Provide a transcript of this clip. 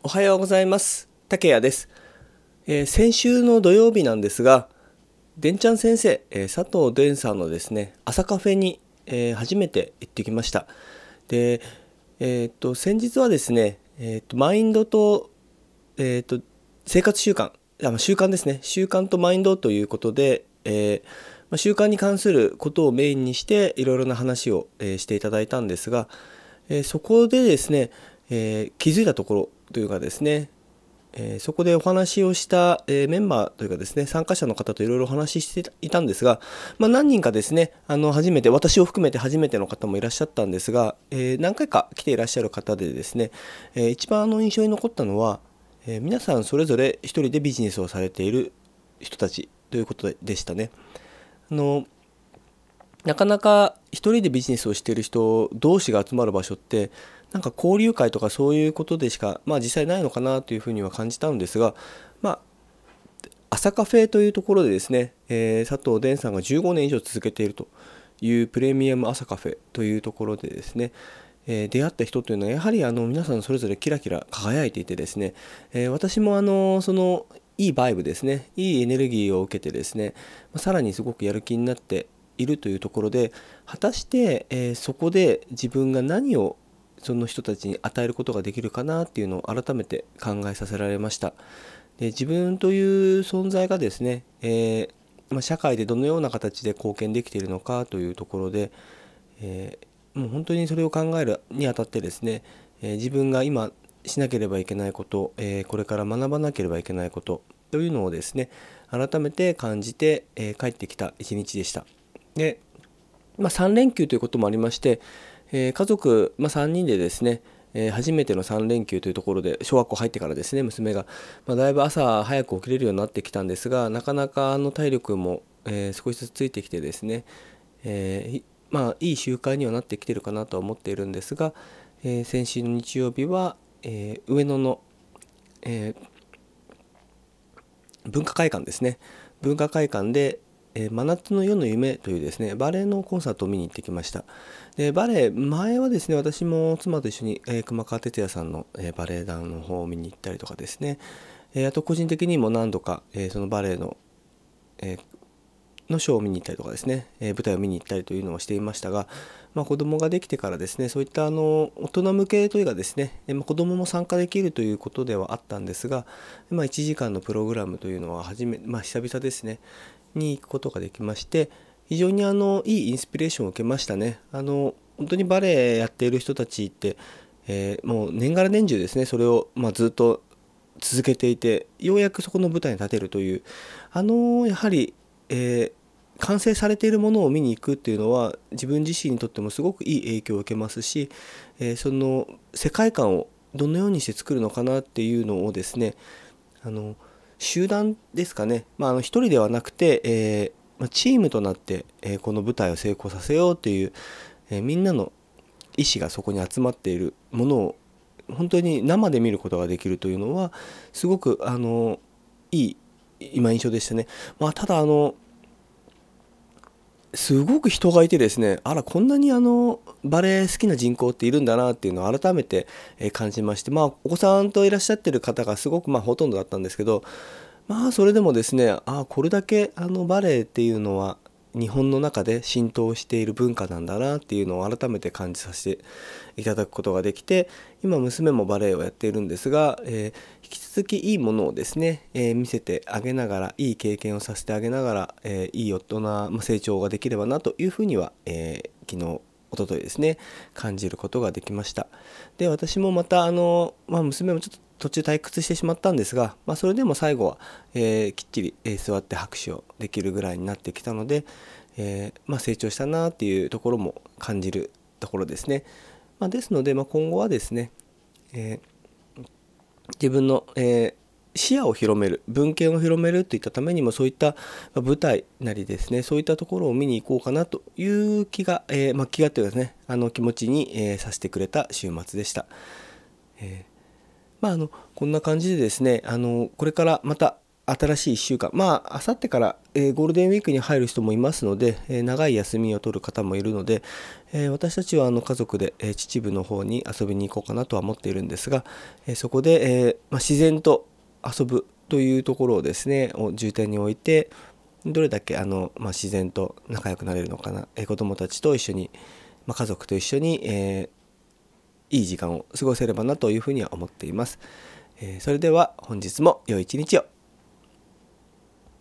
おはようございます。竹谷です、えー、先週の土曜日なんですがでんちゃん先生、えー、佐藤伝さんのですね朝カフェに、えー、初めて行ってきました。でえっと先日はですねえっとマインドとえっと生活習慣あ習慣ですね。習慣とマインドということで、えま習慣に関することをメインにしていろいろな話を、えしていただいたんですが、えそこでですね、え気づいたところというかですね、えー、そこでお話をした、えー、メンバーというかですね参加者の方といろいろお話ししていたんですが、まあ、何人かですねあの初めて私を含めて初めての方もいらっしゃったんですが、えー、何回か来ていらっしゃる方でですね、え一番あの印象に残ったのは、え皆さんそれぞれ一人でビジネスをされている人たちということでしたね。あのなかなか一人でビジネスをしている人同士が集まる場所ってなんか交流会とかそういうことでしか、まあ、実際ないのかなというふうには感じたんですが、まあ、朝カフェというところでですね、えー、佐藤伝さんが15年以上続けているというプレミアム朝カフェというところでですね、えー、出会った人というのはやはりあの皆さんそれぞれキラキラ輝いていてですね、えー、私もあのそのいいバイブですねいいエネルギーを受けてですねさらにすごくやる気になっているというところで果たして、えそこで自分が何をその人たちに与えることができるかなっていうのを改めて考えさせられました。で自分という存在がですね、えー、まあ、社会でどのような形で貢献できているのかというところで、えー、もう本当にそれを考えるにあたってですね、えー、自分が今しなければいけないこと、えこれから学ばなければいけないことというのをですね改めて感じて、え帰ってきた一日でした。で、まあ、3連休ということもありましてえー、家族、まあ、3人でですね、えー、初めての3連休というところで小学校入ってからですね娘が、まあ、だいぶ朝早く起きれるようになってきたんですがなかなかあの体力も、えー、少しずつついてきてですね、えまあいい習慣にはなってきてるかなとは思っているんですが、え先週の日曜日は、え上野の、え文化会館ですね。文化会館で、え真夏の夜の夢というですね、バレエのコンサートを見に行ってきました。で、バレエ、前はですね、私も妻と一緒に、えー、熊川哲也さんの、えー、バレエ団の方を見に行ったりとかですね、えー、あと個人的にも何度か、えそのバレエの、えのショーを見に行ったりとかですね、え舞台を見に行ったりというのをしていましたが、まあ、子供ができてからですねそういったあの大人向けというかですね、えまあ、子供も参加できるということではあったんですが、まあ、1時間のプログラムというのは初め、まあ、久々ですね、に行くことができまして非常にあのいいインスピレーションを受けましたね。あの本当にバレエやっている人たちって、えー、もう年がら年中ですねそれを、まあ、ずっと続けていてようやくそこの舞台に立てるというあのやはり、えー、完成されているものを見に行くっていうのは自分自身にとってもすごくいい影響を受けますし、えー、その世界観をどのようにして作るのかなっていうのをですねあの集団ですかね、まあ、あの1人ではなくて、えー、まチームとなって、えー、この舞台を成功させようという、え、みんなの意思がそこに集まっているものを本当に生で見ることができるというのはすごくあのいい今印象でしたね。まあ、ただあのすごく人がいてですねあらこんなにあのバレエ好きな人口っているんだなっていうのを改めて感じましてまあお子さんといらっしゃってる方がすごくまあほとんどだったんですけどまあそれでもですねああこれだけあのバレエっていうのは日本の中で浸透している文化なんだなっていうのを改めて感じさせていただくことができて今娘もバレエをやっているんですが、えー、引き続きいいものをですね、えー、見せてあげながらいい経験をさせてあげながら、えー、いい大人、成長ができればなというふうには、え昨日おとといですね感じることができました。で私もまたあの、まあ、娘もちょっと途中退屈してしまったんですが、まあ、それでも最後は、えー、きっちり、え、座って拍手をできるぐらいになってきたので、えー、まあ、成長したなっていうところも感じるところですね、まあ、ですので、ま今後はですね、え自分の、え視野を広める文献を広めるといったためにもそういった舞台なりですねそういったところを見に行こうかなという気が、えー、まあ、気がっていうですねあの気持ちに、えー、させてくれた週末でした。えー、まあ、あのこんな感じでですねあのこれからまた新しい1週間まああさってから、えー、ゴールデンウィークに入る人もいますので、えー、長い休みを取る方もいるので、えー、私たちはあの家族で、え秩父の方に遊びに行こうかなとは思っているんですが、えそこで、えまあ、自然と遊ぶというところをですね重点に置いてどれだけあの、まあ、自然と仲良くなれるのかな、え子どもたちと一緒に、まあ、家族と一緒に、えいい時間を過ごせればなというふうには思っています。えそれでは本日も良い一日を。